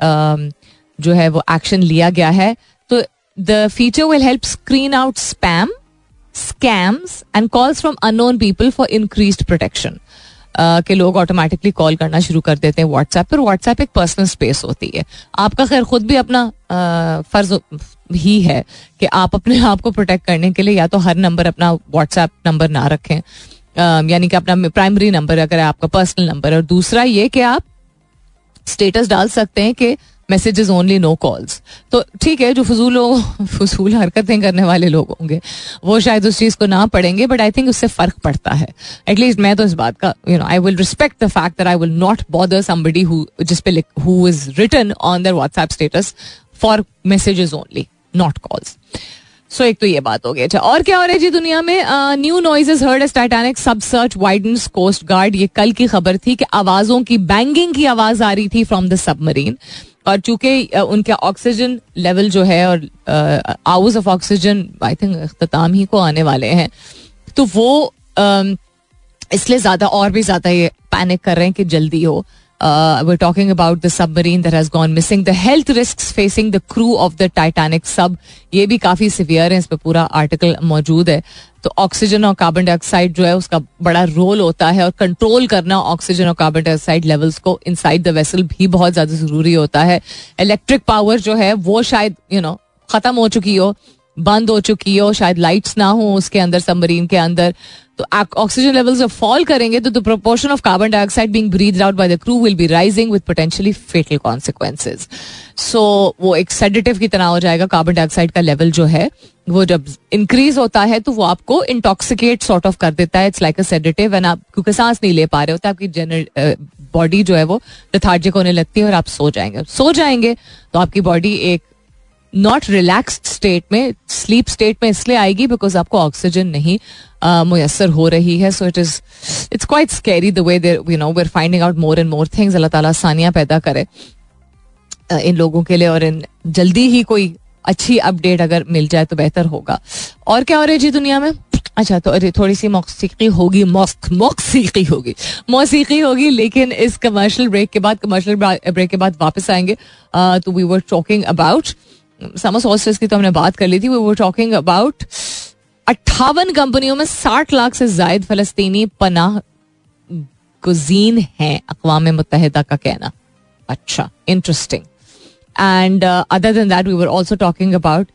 जो है वो एक्शन लिया गया है। तो the feature will help screen out spam scams and calls from unknown people for increase protection के लोग ऑटोमेटिकली कॉल करना शुरू कर देते हैं व्हाट्सएप पर। व्हाट्सएप एक पर्सनल स्पेस होती है। आपका खैर खुद भी अपना फ़र्ज़ ही, है कि आप अपने आप को प्रोटेक्ट करने के लिए या तो हर नंबर अपना व्हाट्सएप नंबर ना रखें। यानी कि अपना प्राइमरी नंबर अगर आपका पर्सनल नंबर और दूसरा ये कि आप स्टेटस डाल सकते हैं कि मैसेजेस ओनली नो कॉल्स तो ठीक है, जो फजूल फजूल हरकतें करने वाले लोग होंगे, वो शायद उस चीज़ को ना पढ़ेंगे बट आई थिंक उससे फ़र्क पड़ता है। एटलीस्ट मैं तो इस बात का you know I will respect the fact that I will not bother somebody जिस पे who is written on their WhatsApp status for messages only not calls so एक तो ये बात हो गई। अच्छा और क्या हो रहा है जी दुनिया में? New noises heard as Titanic sub search widens coast guard ये कल की खबर थी कि आवाजों की बैंगिंग की आवाज़ आ रही थी फ्रॉम द सबमरीन और चूँकि उनका ऑक्सीजन लेवल जो है और hours of oxygen I think अख्ताम ही को आने वाले हैं। तो वो इसलिए ज़्यादा और भी ज़्यादा ये पैनिक कर रहे हैं कि जल्दी हो। We're talking about the submarine that has gone missing. The health risks facing the crew of the Titanic sub, ये भी काफ़ी सिवियर है, इस पर पूरा आर्टिकल मौजूद है। तो ऑक्सीजन और कार्बन डाइऑक्साइड जो है, उसका बड़ा रोल होता है और कंट्रोल करना ऑक्सीजन और कार्बन डाइऑक्साइड लेवल्स को इनसाइड द वेसल भी बहुत ज़्यादा ज़रूरी होता है। इलेक्ट्रिक पावर जो है, वो शायद यू नो खत्म हो चुकी हो, बंद हो चुकी हो, शायद लाइट्स ना हो उसके अंदर सबमरीन के अंदर। तो ऑक्सीजन लेवल्स जब फॉल करेंगे तो the proportion of carbon dioxide being breathe out by the crew will be rising with potentially fatal consequences so वो एक सेडेटिव की तरह हो जाएगा कार्बन डाइऑक्साइड का लेवल जो है। वो जब इंक्रीज होता है तो वो आपको इंटॉक्सिकेट सॉर्ट ऑफ़ कर देता है। It's like a sedative and आप, क्योंकि सांस नहीं ले पा रहे होते, आपकी जनरल बॉडी जो है वो लथार्जिक होने लगती है और आप सो जाएँगे। सो जाएँगे तो आपकी बॉडी एक नॉट रिलैक्स्ड स्टेट में स्लीप स्टेट में इसलिए आएगी बिकॉज़ आपको ऑक्सीजन नहीं मैसर हो रही है so it is it's quite scary the way they're you know we're finding out more and more things अल्लाह ताला आसानियाँ पैदा करे इन लोगों के लिए और इन जल्दी ही कोई अच्छी अपडेट अगर मिल जाए तो बेहतर होगा और क्या हो रहा है जी दुनिया में अच्छा तो अरे थोड़ी सी मौसीकी होगी मौसीकी होगी मौसीकी होगी लेकिन इस कमर्शियल ब्रेक के बाद कमर्शियल ब्रेक के बाद वापस आएँगे तो we were talking about summer solstice की तो हमने बात कर ली थी वी वर टॉकिंग अबाउट अट्ठावन कंपनियों में साठ लाख से जायद फलस्तीनी पनाह गुजीन हैं अकवा मुतहदा का कहना। अच्छा interesting and other than that we were also talking about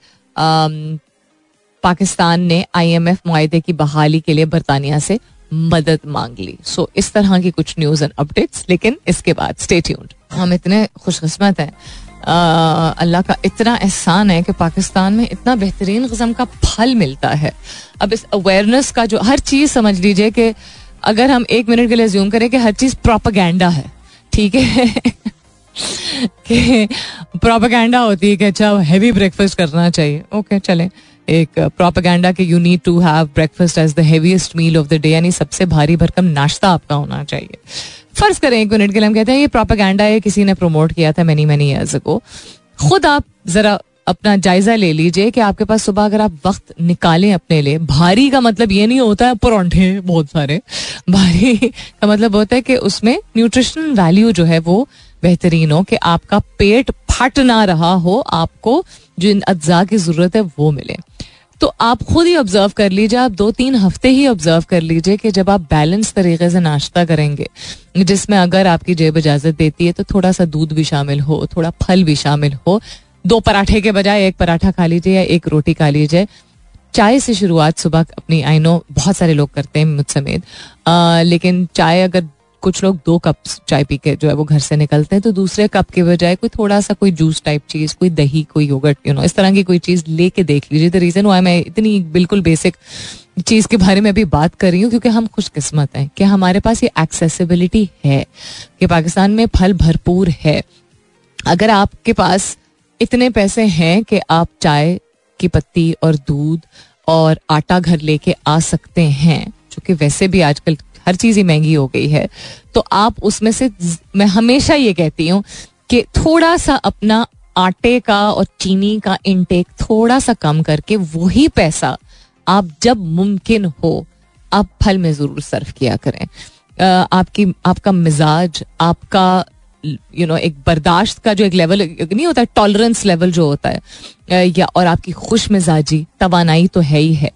Pakistan ने आईएमएफ मुआदे की बहाली के लिए बरतानिया से मदद मांग ली। सो इस तरह की कुछ न्यूज़ एंड अपडेट्स लेकिन इसके बाद स्टेट हम इतने खुशकिस्मत हैं। अल्लाह का इतना एहसान है कि पाकिस्तान में इतना बेहतरीन किस्म का फल मिलता है। अब इस अवेयरनेस का जो हर चीज़ समझ लीजिए कि अगर हम एक मिनट के लिए ज्यूम करें कि हर चीज़ प्रोपागेंडा है, ठीक है? [laughs] कि प्रोपागेंडा होती है कि अच्छा हैवी ब्रेकफास्ट करना चाहिए। ओके चले। एक प्रोपागेंडा कि you need to have breakfast as the heaviest meal of the day यानी सबसे भारी भरकम नाश्ता आपका होना चाहिए। फ़र्ज़ करें, एक मिनट के लिए हम कहते हैं, ये प्रोपागेंडा है किसी ने प्रमोट किया था मैनी मैनी ईयर्स को खुद आप जरा अपना जायजा ले लीजिए कि आपके पास सुबह अगर आप वक्त निकालें अपने लिए, भारी का मतलब ये नहीं होता है, परोंठे बहुत सारे, भारी का मतलब होता है कि उसमें न्यूट्रिशनल वैल्यू जो है वो बेहतरीन हो, कि आपका पेट फट ना रहा हो, आपको जो इन अज्जा की ज़रूरत है वो मिले। तो आप खुद ही ऑब्ज़र्व कर लीजिए, आप दो तीन हफ़्ते ही ऑब्ज़र्व कर लीजिए कि जब आप बैलेंस तरीके से नाश्ता करेंगे, जिसमें अगर आपकी जेब इजाज़त देती है तो थोड़ा सा दूध भी शामिल हो, थोड़ा फल भी शामिल हो। दो पराठे के बजाय एक पराठा खा लीजिए या एक रोटी खा लीजिए। चाय से शुरुआत सुबह अपनी आई नो बहुत सारे लोग करते हैं मुझ समेत। लेकिन चाय अगर कुछ लोग दो कप चाय पी के जो है वो घर से निकलते हैं तो दूसरे कप के बजाय कोई थोड़ा सा कोई जूस टाइप चीज़, कोई दही, कोई योगर्ट यू नो इस तरह की कोई चीज़ लेके देख लीजिए। द रीजन वाई मैं इतनी बिल्कुल बेसिक चीज़ के बारे में अभी बात कर रही हूँ, क्योंकि हम खुशकिस्मत हैं कि हमारे पास ये एक्सेसिबिलिटी है, कि पाकिस्तान में फल भरपूर है। अगर आपके पास इतने पैसे हैं कि आप चाय की पत्ती और दूध और आटा घर लेके आ सकते हैं, जो कि वैसे भी आजकल हर चीज़ ही महँगी हो गई है। तो आप उसमें से मैं हमेशा ये कहती हूँ कि थोड़ा सा अपना आटे का और चीनी का इनटेक थोड़ा सा कम करके वही पैसा आप जब मुमकिन हो, आप फल में ज़रूर सर्व किया करें। आपकी, आपका मिजाज, आपका यू नो एक बर्दाश्त का जो एक लेवल नहीं होता टॉलरेंस लेवल जो होता है या और आपकी खुश मिजाजी तो है ही है।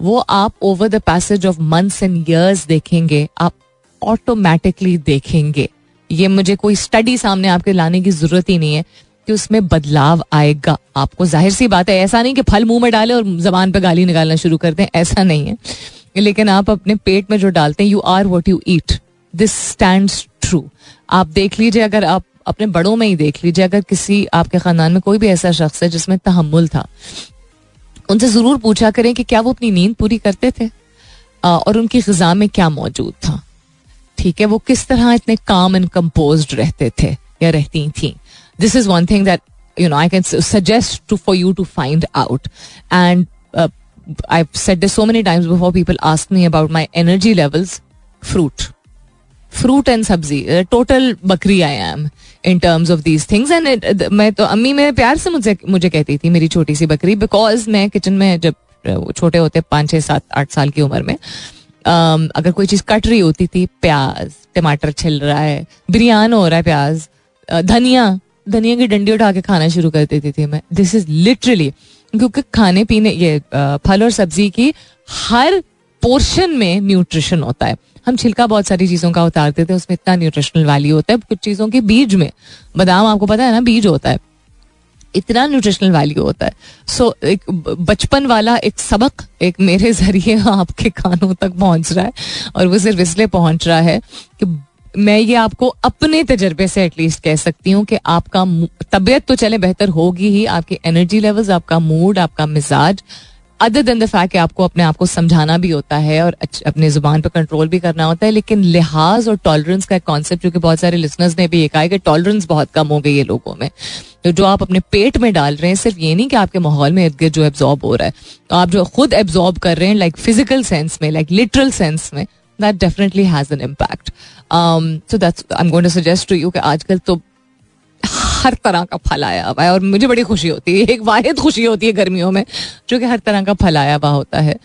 वो आप over the passage of months and years देखेंगे, आप ऑटोमेटिकली देखेंगे। ये मुझे कोई स्टडी सामने आपके लाने की ज़रूरत ही नहीं है कि उसमें बदलाव आएगा। आपको ज़ाहिर सी बात है, ऐसा नहीं कि फल मुँह में डाले और जबान पे गाली निकालना शुरू करते हैं ऐसा नहीं है। लेकिन आप अपने पेट में जो डालते हैं you are what you eat this stand true आप देख लीजिए, अगर आप अपने बड़ों में ही देख लीजिए, अगर किसी आपके खानदान में कोई भी ऐसा शख्स है जिसमें तहमुल था उनसे ज़रूर पूछा करें कि क्या वो अपनी नींद पूरी करते थे? और उनकी गजा में क्या मौजूद था? ठीक है, वो किस तरह इतने काम एंड कंपोज रहते थे या रहती थी? This is one thing that you know I can suggest to for you to find out and I said so many times before people ask me about my energy levels fruit fruit and सब्ज़ी total बकरी I am in terms of these things and मैं तो अम्मी मेरे प्यार से मुझे मुझे कहती थी मेरी छोटी सी बकरी बिकॉज़ मैं किचन में जब छोटे होते पाँच छः सात आठ साल की उम्र में um, अगर कोई चीज़ कट रही होती थी प्याज टमाटर छिल रहा है बिरयान हो रहा है प्याज धनिया धनिया की डंडी उठा के खाना शुरू कर देती थी मैं। दिस इज़ लिटरली क्योंकि खाने पीने ये फल और सब्ज़ी की हर पोर्शन में न्यूट्रिशन होता है। हम छिलका बहुत सारी चीज़ों का उतारते थे उसमें इतना न्यूट्रिशनल वैल्यू होता है। कुछ चीज़ों के बीज में बादाम आपको पता है ना बीज होता है। इतना न्यूट्रिशनल वैल्यू होता है। सो so, एक बचपन वाला एक सबक एक मेरे ज़रिए आपके कानों तक पहुँच रहा है और वो सिर्फ़ इसलिए पहुँच रहा है कि मैं ये आपको अपने तजर्बे से एटलीस्ट कह सकती हूँ कि आपका तबीयत तो चले बेहतर होगी ही। आपकी एनर्जी लेवल्स आपका मूड आपका मिजाज अदर देन द फैक्ट कि आपको अपने आप को समझाना भी होता है और अपने ज़ुबान पर कंट्रोल भी करना होता है, लेकिन लिहाज और टॉलरेंस का एक कॉन्सेप्ट जो कि बहुत सारे लिसनर्स ने भी ये कहा है कि टॉलरेंस बहुत कम हो गई है लोगों में। तो जो आप अपने पेट में डाल रहे हैं, सिर्फ़ ये नहीं कि आपके माहौल में इर्द गिर्द जो एब्जॉर्ब हो रहा है तो आप जो खुद एब्जॉर्ब कर रहे हैं लाइक फ़िज़िकल सेंस में लाइक लिटरल सेंस में that definitely has an impact so that's I am going to suggest to you कि आजकल तो हर तरह का फल आया हुआ है और मुझे बड़ी खुशी होती है। एक वाहिद खुशी होती है गर्मियों में, जो कि हर तरह का फल आया हुआ होता है।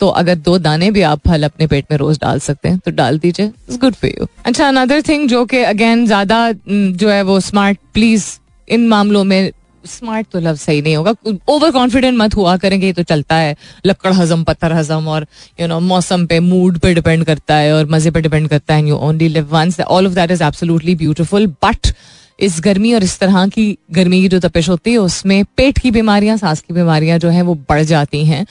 तो अगर दो दाने भी आप फल अपने पेट में रोज डाल सकते हैं तो डाल दीजिए। इट्स गुड फॉर यू अच्छा अनदर थिंग जो कि अगेन ज़्यादा जो है वो स्मार्ट प्लीज़ इन मामलों में स्मार्ट तो लव सही नहीं होगा। ओवर कॉन्फिडेंट मत हुआ करेंगे तो चलता है। लक्कड़ हजम, पत्थर हजम और यू नो मौसम पे मूड पे डिपेंड करता है और मज़े पे डिपेंड करता है you only live once all of that is absolutely beautiful but इस गर्मी और इस तरह की गर्मी की जो तपिश होती है, उसमें पेट की बीमारियाँ, सांस की बीमारियाँ जो हैं, वो बढ़ जाती हैं।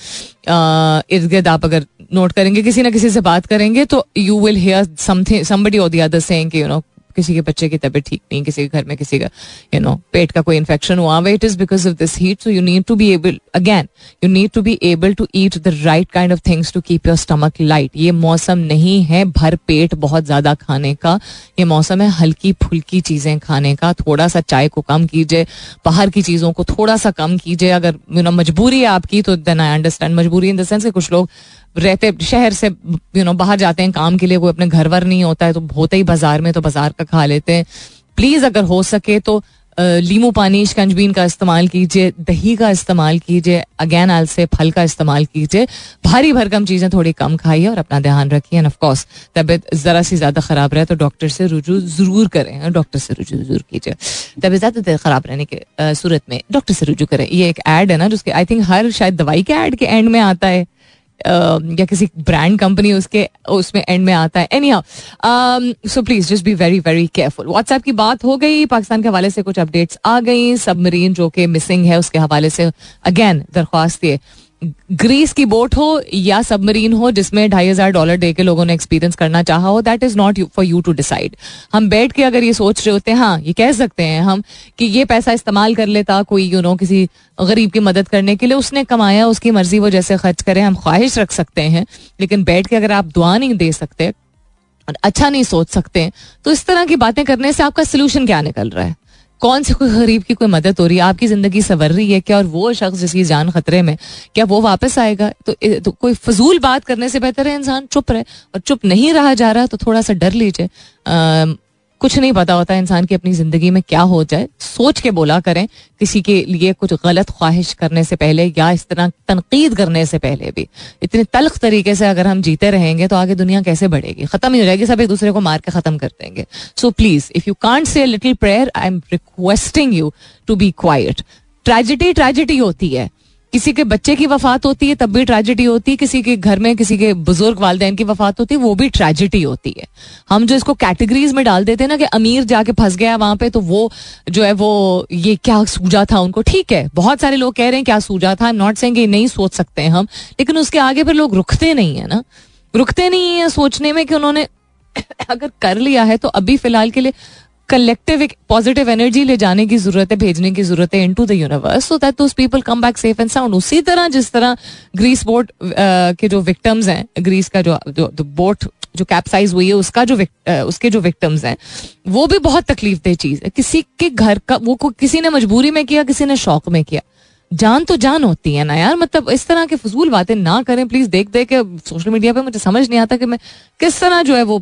इर्द गिर्द आप अगर नोट करेंगे, किसी ना किसी से बात करेंगे तो you will hear something somebody और the other saying you know किसी के बच्चे की तबीयत ठीक नहीं, किसी के घर में किसी का यू नो पेट का कोई इन्फेक्शन हुआ way it is because of this heat so you need to be able again you need to be able to eat the right kind of things to keep your stomach light ये मौसम नहीं है भर पेट बहुत ज़्यादा खाने का, ये मौसम है हल्की फुल्की चीज़ें खाने का, थोड़ा सा चाय को कम कीजिए, बाहर की चीज़ों को थोड़ा सा कम कीजिए, अगर यू नो मजबूरी है आपकी तो देन आई अंडरस्टैंड मजबूरी इन द सेंस कुछ लोग रहते, शहर से यू नो बाहर जाते हैं, काम के लिए कोई अपने घर वर नहीं होता है तो होते ही बाज़ार में तो बाज़ार का खा लेते हैं। प्लीज़ अगर हो सके तो लीमू पानी शिकंजबीन का इस्तेमाल कीजिए, दही का इस्तेमाल कीजिए, अगैन आल से फल का इस्तेमाल कीजिए। भारी भरकम चीज़ें थोड़ी कम खाइए और अपना ध्यान रखिए। एंड ऑफकोर्स तबियत जरा सी ज़्यादा खराब रहे तो डॉक्टर से रुजू ज़रूर करें डॉक्टर से रुजू ज़रूर कीजिए। तबियत ज़्यादा खराब रहने के सूरत में डॉक्टर से रुजू करें। ये एक एड है ना, जिसके आई थिंक हर शायद दवाई के एड के एंड में आता है। या किसी ब्रांड कंपनी उसके, उसमें एंड में आता है. Anyhow so please just be very very careful WhatsApp की बात हो गई, पाकिस्तान के हवाले से कुछ अपडेट्स आ गई. सबमरीन जो कि मिसिंग है, उसके हवाले से अगेन दरख्वास्त ये. ग्रीस की बोट हो या सबमरीन हो जिसमें ढाई हज़ार डॉलर दे के लोगों ने एक्सपीरियंस करना चाहा हो that is not for you to decide हम बैठ के अगर ये सोच रहे होते हैं हाँ ये कह सकते हैं हम कि ये पैसा इस्तेमाल कर लेता कोई यू you नो know, किसी गरीब की मदद करने के लिए उसने कमाया उसकी मर्ज़ी वो जैसे खर्च करे हम ख्वाहिश रख सकते हैं लेकिन बैठ के अगर आप दुआ नहीं दे सकते और अच्छा नहीं सोच सकते तो इस तरह की बातें करने से आपका सोल्यूशन क्या निकल रहा है? कौन से कोई गरीब की कोई मदद हो रही है? आपकी ज़िंदगी सवर रही है क्या? और वो शख्स जिसकी जान खतरे में क्या वो वापस आएगा? तो, तो कोई फजूल बात करने से बेहतर है इंसान चुप रहे। और चुप नहीं रहा जा रहा तो थोड़ा सा डर लीजिए। कुछ नहीं पता होता इंसान की अपनी ज़िंदगी में क्या हो जाए। सोच के बोला करें, किसी के लिए कुछ गलत ख्वाहिश करने से पहले या इस तरह तनकीद करने से पहले भी। इतने तलख तरीके से अगर हम जीते रहेंगे तो आगे दुनिया कैसे बढ़ेगी? खत्म ही हो जाएगी, सब एक दूसरे को मार के खत्म कर देंगे। So please if you can't say little prayer I am requesting you to be quite tragedy tragedy होती है। किसी के बच्चे की वफात होती है, तब भी ट्रेजिडी होती है, किसी के घर में किसी के बुज़ुर्ग वालदेन की वफात होती है, वो भी ट्रेजिडी होती है। हम जो इसको कैटेगरीज में डाल देते हैं ना कि अमीर जाके फंस गया वहाँ पे तो वो जो है वो, ये क्या सूझा था उनको? ठीक है, बहुत सारे लोग कह रहे हैं क्या सूझा था। नॉट सेंगे नहीं सोच सकते हैं हम, लेकिन उसके आगे फिर लोग रुकते नहीं है ना। रुकते नहीं है सोचने में कि उन्होंने [coughs] अगर कर लिया है तो अभी फ़िलहाल के लिए कलेक्टिव एक पॉजिटिव एनर्जी ले जाने की ज़रूरत है भेजने की ज़रूरत है into the universe so that people come back safe and sound उसी तरह जिस तरह ग्रीस बोट के जो विक्टम्स हैं ग्रीस का जो बोट जो कैप्साइज हुई है, उसका जो उसके जो विक्टम्स हैं, वो भी बहुत तकलीफ़ दे चीज़ है। किसी के घर का, वो किसी ने मजबूरी में किया, किसी ने शौक में किया। जान तो जान होती है ना यार मतलब इस तरह के फजूल बातें ना करें प्लीज़ देख देख के सोशल मीडिया पे मुझे समझ नहीं आता कि मैं किस तरह जो है वो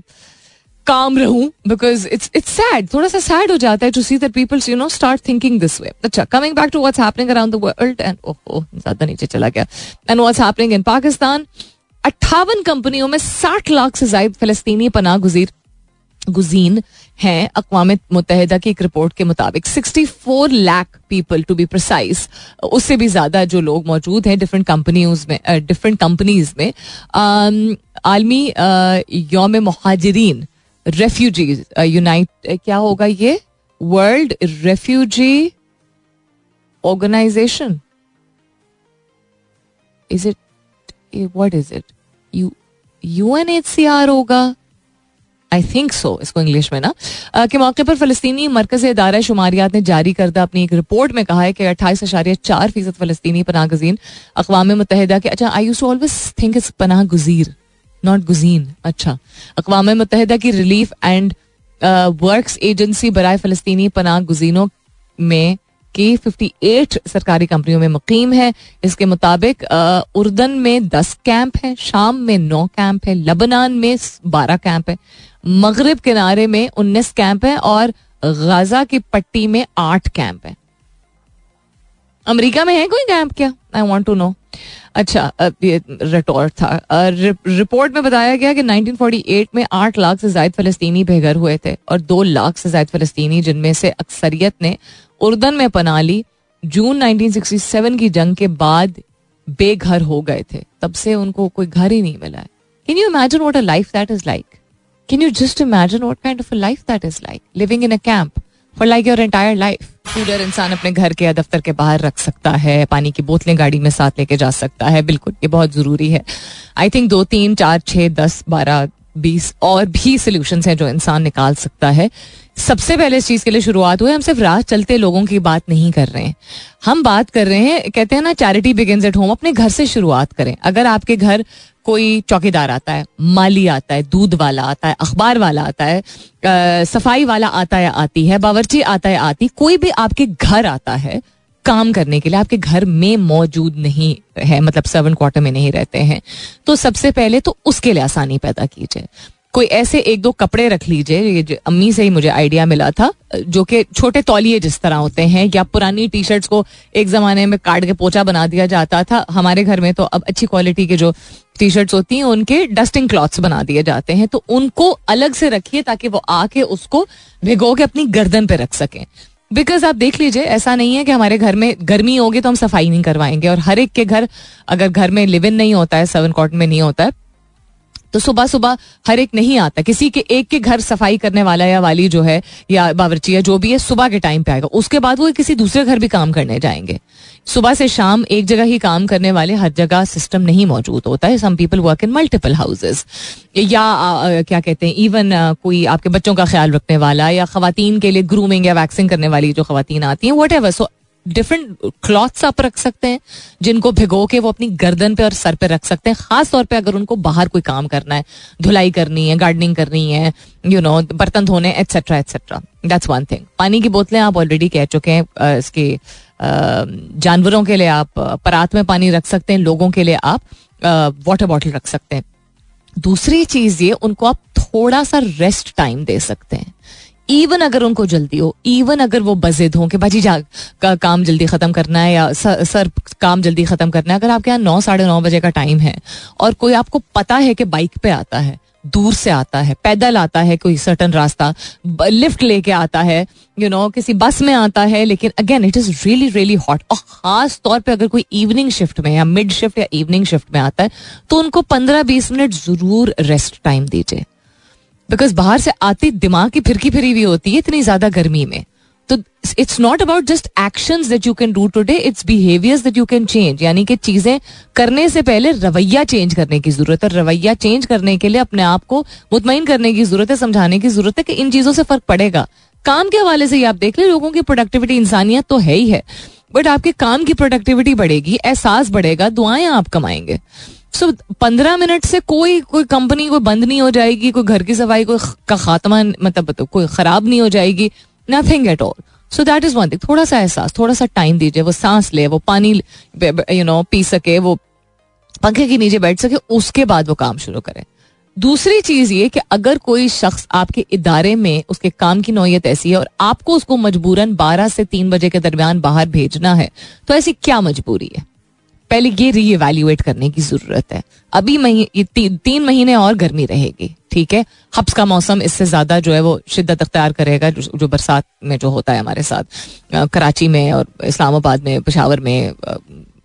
काम रहूँ बिकॉज़ इट्स इट्स सैड थोड़ा सा सैड हो जाता है to see that peoples you know start thinking this way अच्छा coming back to what's happening around the world and oh, ज़्यादा नीचे चला गया. And what's happening in Pakistan अट्ठावन कंपनियों में साठ लाख से ज़्यादा फलस्तीनी पनाह गुजीर गुजीन हैं अकवा मुतहदा की एक रिपोर्ट के मुताबिक. 64 lakh people to be precise उससे भी ज़्यादा जो लोग मौजूद हैं डिफरेंट कंपनीज़ में डिफरेंट कंपनीज़ में. आलमी योम महाजरीन रेफ्यूजी यूनाइट uh, क्या होगा ये? World refugee organisation is it what is it U U N H C R होगा? आई थिंक सो इसको इंग्लिश में ना. के मौके पर फलस्तीनी मरकज इदारा शुमारियात ने जारी करदा अपनी एक रिपोर्ट में कहा है कि अट्ठाईस अशारिया चार फ़ीसद फलस्तीनी पनाह गजीन अकवा मुतहदा के अच्छा I you always think is पनाह गुजीर नॉट गुजीन अच्छा अकवा मुतहदा की रिलीफ एंड वर्क्स एजेंसी बरए फ़लस्तनी पनाह गुजीनों में की 58 सरकारी कंपनियों में मुकीम है इसके मुताबिक उर्दन में 10 कैंप हैं शाम में 9 कैंप है लबनान में 12 कैंप है मगरब किनारे में 19 कैंप है और गाजा की पट्टी में 8 कैंप है अमेरिका में है कोई कैंप क्या आई वॉन्ट टू नो अच्छा अब ये रिटोर्ट था। रिपोर्ट में बताया गया कि 1948 में आठ लाख से ज़्यादा फलस्तीनी बेघर हुए थे और दो लाख से ज़्यादा फलस्तीनी, जिनमें से अक्सरियत ने उर्दन में पना ली, जून 1967 की जंग के बाद बेघर हो गए थे। तब से उनको कोई घर ही नहीं मिला can you imagine what a life that is like can you just imagine what kind of a life that is like living in a camp for like your entire life cooler इंसान अपने घर के या दफ्तर के बाहर रख सकता है, पानी की बोतलें गाड़ी में साथ लेके जा सकता है। बिल्कुल, ये बहुत ज़रूरी है। आई थिंक दो, तीन, चार छः दस, बारह, बीस और भी सोल्यूशन हैं जो इंसान निकाल सकता है। सबसे पहले इस चीज़ के लिए शुरुआत हुई, हम सिर्फ़ राह चलते लोगों की बात नहीं कर रहे हैं। हम बात कर रहे हैं, कहते हैं ना चैरिटी बिगिन एट होम अपने घर से शुरुआत करें। अगर आपके घर कोई चौकीदार आता है माली आता है दूध वाला आता है अखबार वाला आता है आ, सफ़ाई वाला आता है आती है बावर्ची आता है आती कोई भी आपके घर आता है काम करने के लिए आपके घर में मौजूद नहीं है मतलब सेवन क्वार्टर में नहीं रहते हैं तो सबसे पहले तो उसके लिए आसानी पैदा कीजिए। कोई ऐसे एक दो कपड़े रख लीजिए, ये अम्मी से ही मुझे आइडिया मिला था, जो कि छोटे तौलिए जिस तरह होते हैं, या पुरानी टी शर्ट्स को एक जमाने में काट के पोचा बना दिया जाता था, हमारे घर में तो अब अच्छी क्वालिटी के जो टी शर्ट्स होती हैं, उनके डस्टिंग क्लॉथ्स बना दिए जाते हैं तो उनको अलग से रखिए ताकि वो आके उसको भिगो के अपनी गर्दन पे रख सकें। बिकॉज़ आप देख लीजिए, ऐसा नहीं है कि हमारे घर में गर्मी होगी तो हम सफ़ाई नहीं करवाएँगे, और हर एक के घर अगर घर में लिव इन नहीं होता है सेवन कॉट में नहीं होता है तो सुबह सुबह हर एक नहीं आता। किसी के, एक के घर सफ़ाई करने वाला या वाली जो है, या बावरची या जो भी है, सुबह के टाइम पे आएगा। उसके बाद वो किसी दूसरे घर भी काम करने जाएँगे। सुबह से शाम एक जगह ही काम करने वाले हर जगह सिस्टम नहीं मौजूद होता है। Some people work in multiple houses या क्या कहते हैं इवन कोई आपके बच्चों का ख्याल रखने वाला या खातन के लिए ग्रूमिंग या वैक्सिंग करने वाली जो खातन आती हैं whatever so different clothes आप रख सकते हैं, जिनको भिगो के वो अपनी गर्दन पे और सर पे रख सकते हैं। खास तौर पे अगर उनको बाहर कोई काम करना है, धुलाई करनी है गार्डनिंग करनी है यू नो बर्तन धोने etcetera etcetera that's one thing पानी की बोतलें आप ऑलरेडी कह चुके हैं इसके जानवरों के लिए आप परात में पानी रख सकते हैं, लोगों के लिए आप वाटर बॉटल रख सकते हैं। दूसरी चीज़ ये, उनको आप थोड़ा सा रेस्ट टाइम दे सकते हैं। इवन अगर उनको जल्दी हो इवन अगर वो बजिद हो कि भाजी जा का काम जल्दी खत्म करना है या सर, सर काम जल्दी खत्म करना है अगर आपके यहाँ नौ साढ़े नौ बजे का टाइम है और कोई आपको पता है कि बाइक पे आता है दूर से आता है पैदल आता है कोई सर्टन रास्ता लिफ्ट लेके आता है यू you नो know, किसी बस में आता है लेकिन again it is really really hot और खास तौर पे अगर कोई इवनिंग शिफ्ट में या मिड शिफ्ट या इवनिंग शिफ्ट में आता है तो उनको पंद्रह बीस मिनट ज़रूर रेस्ट टाइम दीजिए। बिकॉज़ बाहर से आती दिमाग की फिरकी फिरी हुई होती है इतनी ज़्यादा गर्मी में। तो it's not about just action that you can do today it's behaviours that you can change यानी कि चीज़ें करने से पहले रवैया चेंज करने की ज़रूरत है। रवैया चेंज करने के लिए अपने आप को मुतमिन करने की ज़रूरत है, समझाने की ज़रूरत है कि इन चीज़ों से फ़र्क पड़ेगा। काम के हवाले से ही आप देख ले, लोगों की प्रोडक्टिविटी इंसानियत तो है ही है। बट आपके काम की प्रोडक्टिविटी बढ़ेगी, एहसास बढ़ेगा, दुआएँ आप कमाएँगे। सो पंद्रह मिनट से कोई कोई कंपनी कोई बंद नहीं हो जाएगी, कोई घर की सफ़ाई, कोई का खात्मा मतलब कोई खराब नहीं हो जाएगी nothing at all so that is one thing थोड़ा सा एहसास, थोड़ा सा टाइम दीजिए, वो सांस ले, वो पानी यू नो पी सके, वो पंखे के नीचे बैठ सके, उसके बाद वो काम शुरू करें। दूसरी चीज़ ये कि अगर कोई शख्स आपके इदारे में, उसके काम की नौयत ऐसी है और आपको उसको मजबूरन 12 से 3 बजे के दरमियान बाहर भेजना है तो ऐसी क्या मजबूरी है? पहले ये री करने की ज़रूरत है। अभी मही, ती, तीन महीने और गर्मी रहेगी ठीक है? हब्स का मौसम इससे ज़्यादा जो है वो शिद्दत अख्तियार करेगा जो, जो बरसात में जो होता है हमारे साथ। कराची में और इस्लामाबाद में पेशावर में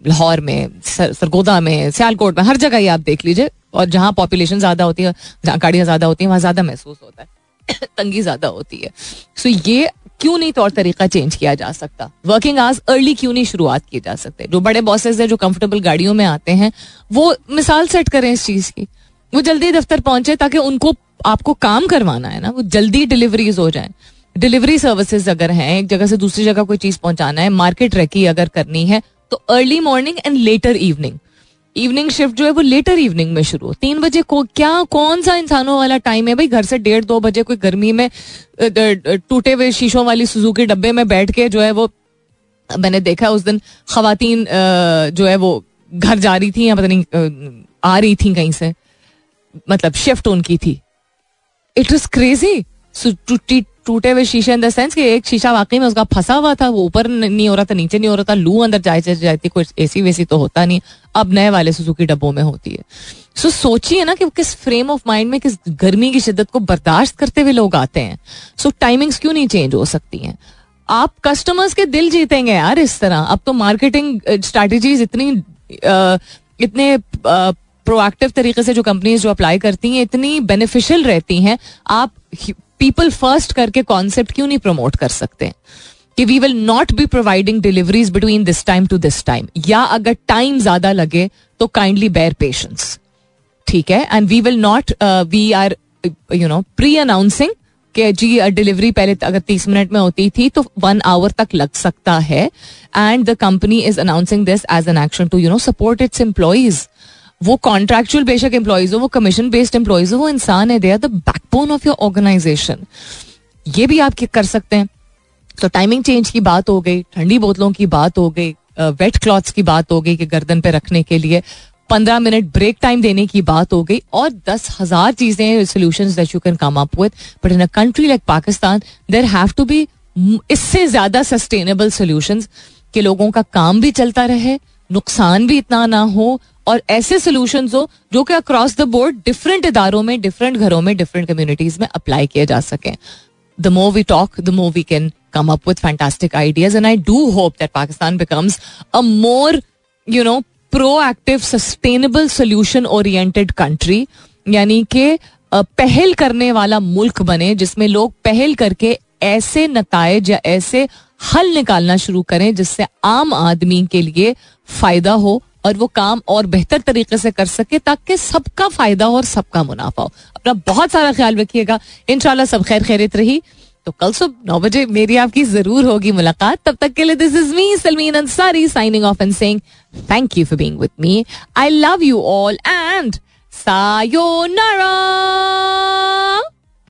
लाहौर में सर, सरगोदा में सियालकोट में हर जगह ही आप देख लीजिए। और जहाँ पॉपुलेशन ज़्यादा होती है जहाँ गाड़ियाँ ज़्यादा होती हैं वहाँ ज़्यादा महसूस होता है। [coughs] तंगी ज़्यादा होती है। सो so, ये क्यों नहीं तौर तरीका चेंज किया जा सकता? वर्किंग आवर्स अर्ली क्यों नहीं शुरुआत की जा सकते? जो बड़े बॉसेस है, जो कंफर्टेबल गाड़ियों में आते हैं, वो मिसाल सेट करें इस चीज़ की। वो जल्दी दफ्तर पहुँचे ताकि उनको, आपको काम करवाना है ना, वो जल्दी डिलीवरीज हो जाए। डिलीवरी सर्विसेज़ अगर हैं, एक जगह से दूसरी जगह कोई चीज़ पहुंचाना है मार्केट रेकी अगर करनी है तो early morning and later evening evening shift जो है वो लेटर इवनिंग में शुरू हो। तीन बजे को क्या, कौन सा इंसानों वाला टाइम है? भाई घर से डेढ़ दो बजे कोई गर्मी में टूटे हुए शीशों वाली सुजुकी डब्बे में बैठ के जो है वो, मैंने देखा उस दिन खातन जो है वो घर जा रही थी या पता नहीं आ रही थी कहीं से। मतलब शिफ्ट उनकी थी। इट वॉज़ क्रेजी टूटे हुए शीशे इन द सेंस कि एक शीशा वाकई में उसका फंसा हुआ था वो ऊपर नहीं हो रहा था नीचे नहीं हो रहा था लू अंदर जाए जाती कोई एसी वेसी तो होता नहीं। अब नए वाले सुजुकी डब्बों में होती है। सो so, सोचिए ना कि किस फ्रेम ऑफ़ माइंड में किस गर्मी की शिद्दत को बर्दाश्त करते हुए लोग आते हैं। सो so, टाइमिंग्स क्यों नहीं चेंज हो सकती हैं? आप कस्टमर्स के दिल जीतेंगे यार इस तरह। अब तो मार्केटिंग स्ट्रैटेजीज इतनी आ, इतने प्रोएक्टिव तरीके से जो कंपनीज़ जो अप्लाई करती हैं इतनी बेनिफिशियल रहती हैं। आप पीपल फ़र्स्ट करके कॉन्सेप्ट क्यों नहीं प्रमोट कर सकते? कि we will not be providing deliveries between this time to this time या अगर टाइम ज़्यादा लगे तो काइंडली बेयर पेशेंस ठीक है? And we will not we are you know pre announcing कि जी डिलीवरी पहले अगर तीस मिनट में होती थी तो वन आवर तक लग सकता है। And the company is announcing this as an action to you know support its employees वो कॉन्ट्रेक्चुअल बेशक एम्प्लॉयज़ हो, वो कमीशन बेस्ड एम्प्लॉयज़ हो, वो इंसान है they are the backbone of your organisation ये भी आप कर सकते हैं। तो टाइमिंग चेंज की बात हो गई, ठंडी बोतलों की बात हो गई वेट क्लॉथ्स की बात हो गई कि गर्दन पे रखने के लिए, पंद्रह मिनट ब्रेक टाइम देने की बात हो गई और दस हज़ार चीज़ें solution that you can come up with but in a country like Pakistan there have to be इससे ज़्यादा सस्टेनेबल सोल्यूशन कि लोगों का काम भी चलता रहे, नुकसान भी इतना ना हो और ऐसे सोल्यूशन हो जो कि अक्रॉस द बोर्ड डिफरेंट इदारों में डिफरेंट घरों में डिफरेंट कम्युनिटीज में अप्लाई किए जा सके। The more we talk the more we can come up with fantastic ideas and I do hope that Pakistan becomes a more you know proactive sustainable solution oriented country यानी कि पहल करने वाला मुल्क बने जिसमें लोग पहल करके ऐसे नतज या ऐसे हल निकालना शुरू करें जिससे आम आदमी के लिए फ़ायदा हो और वो काम और बेहतर तरीके से कर सके ताकि सबका फ़ायदा हो और सबका मुनाफा हो। अपना बहुत सारा ख्याल रखिएगा। इनशाला सब खैर खैरित रही। तो कल सुबह नौ बजे मेरी आपकी ज़रूर होगी मुलाकात। तब तक के लिए this is me Salmeen Ansari signing off and saying thank you for being with me I love you all and sayonara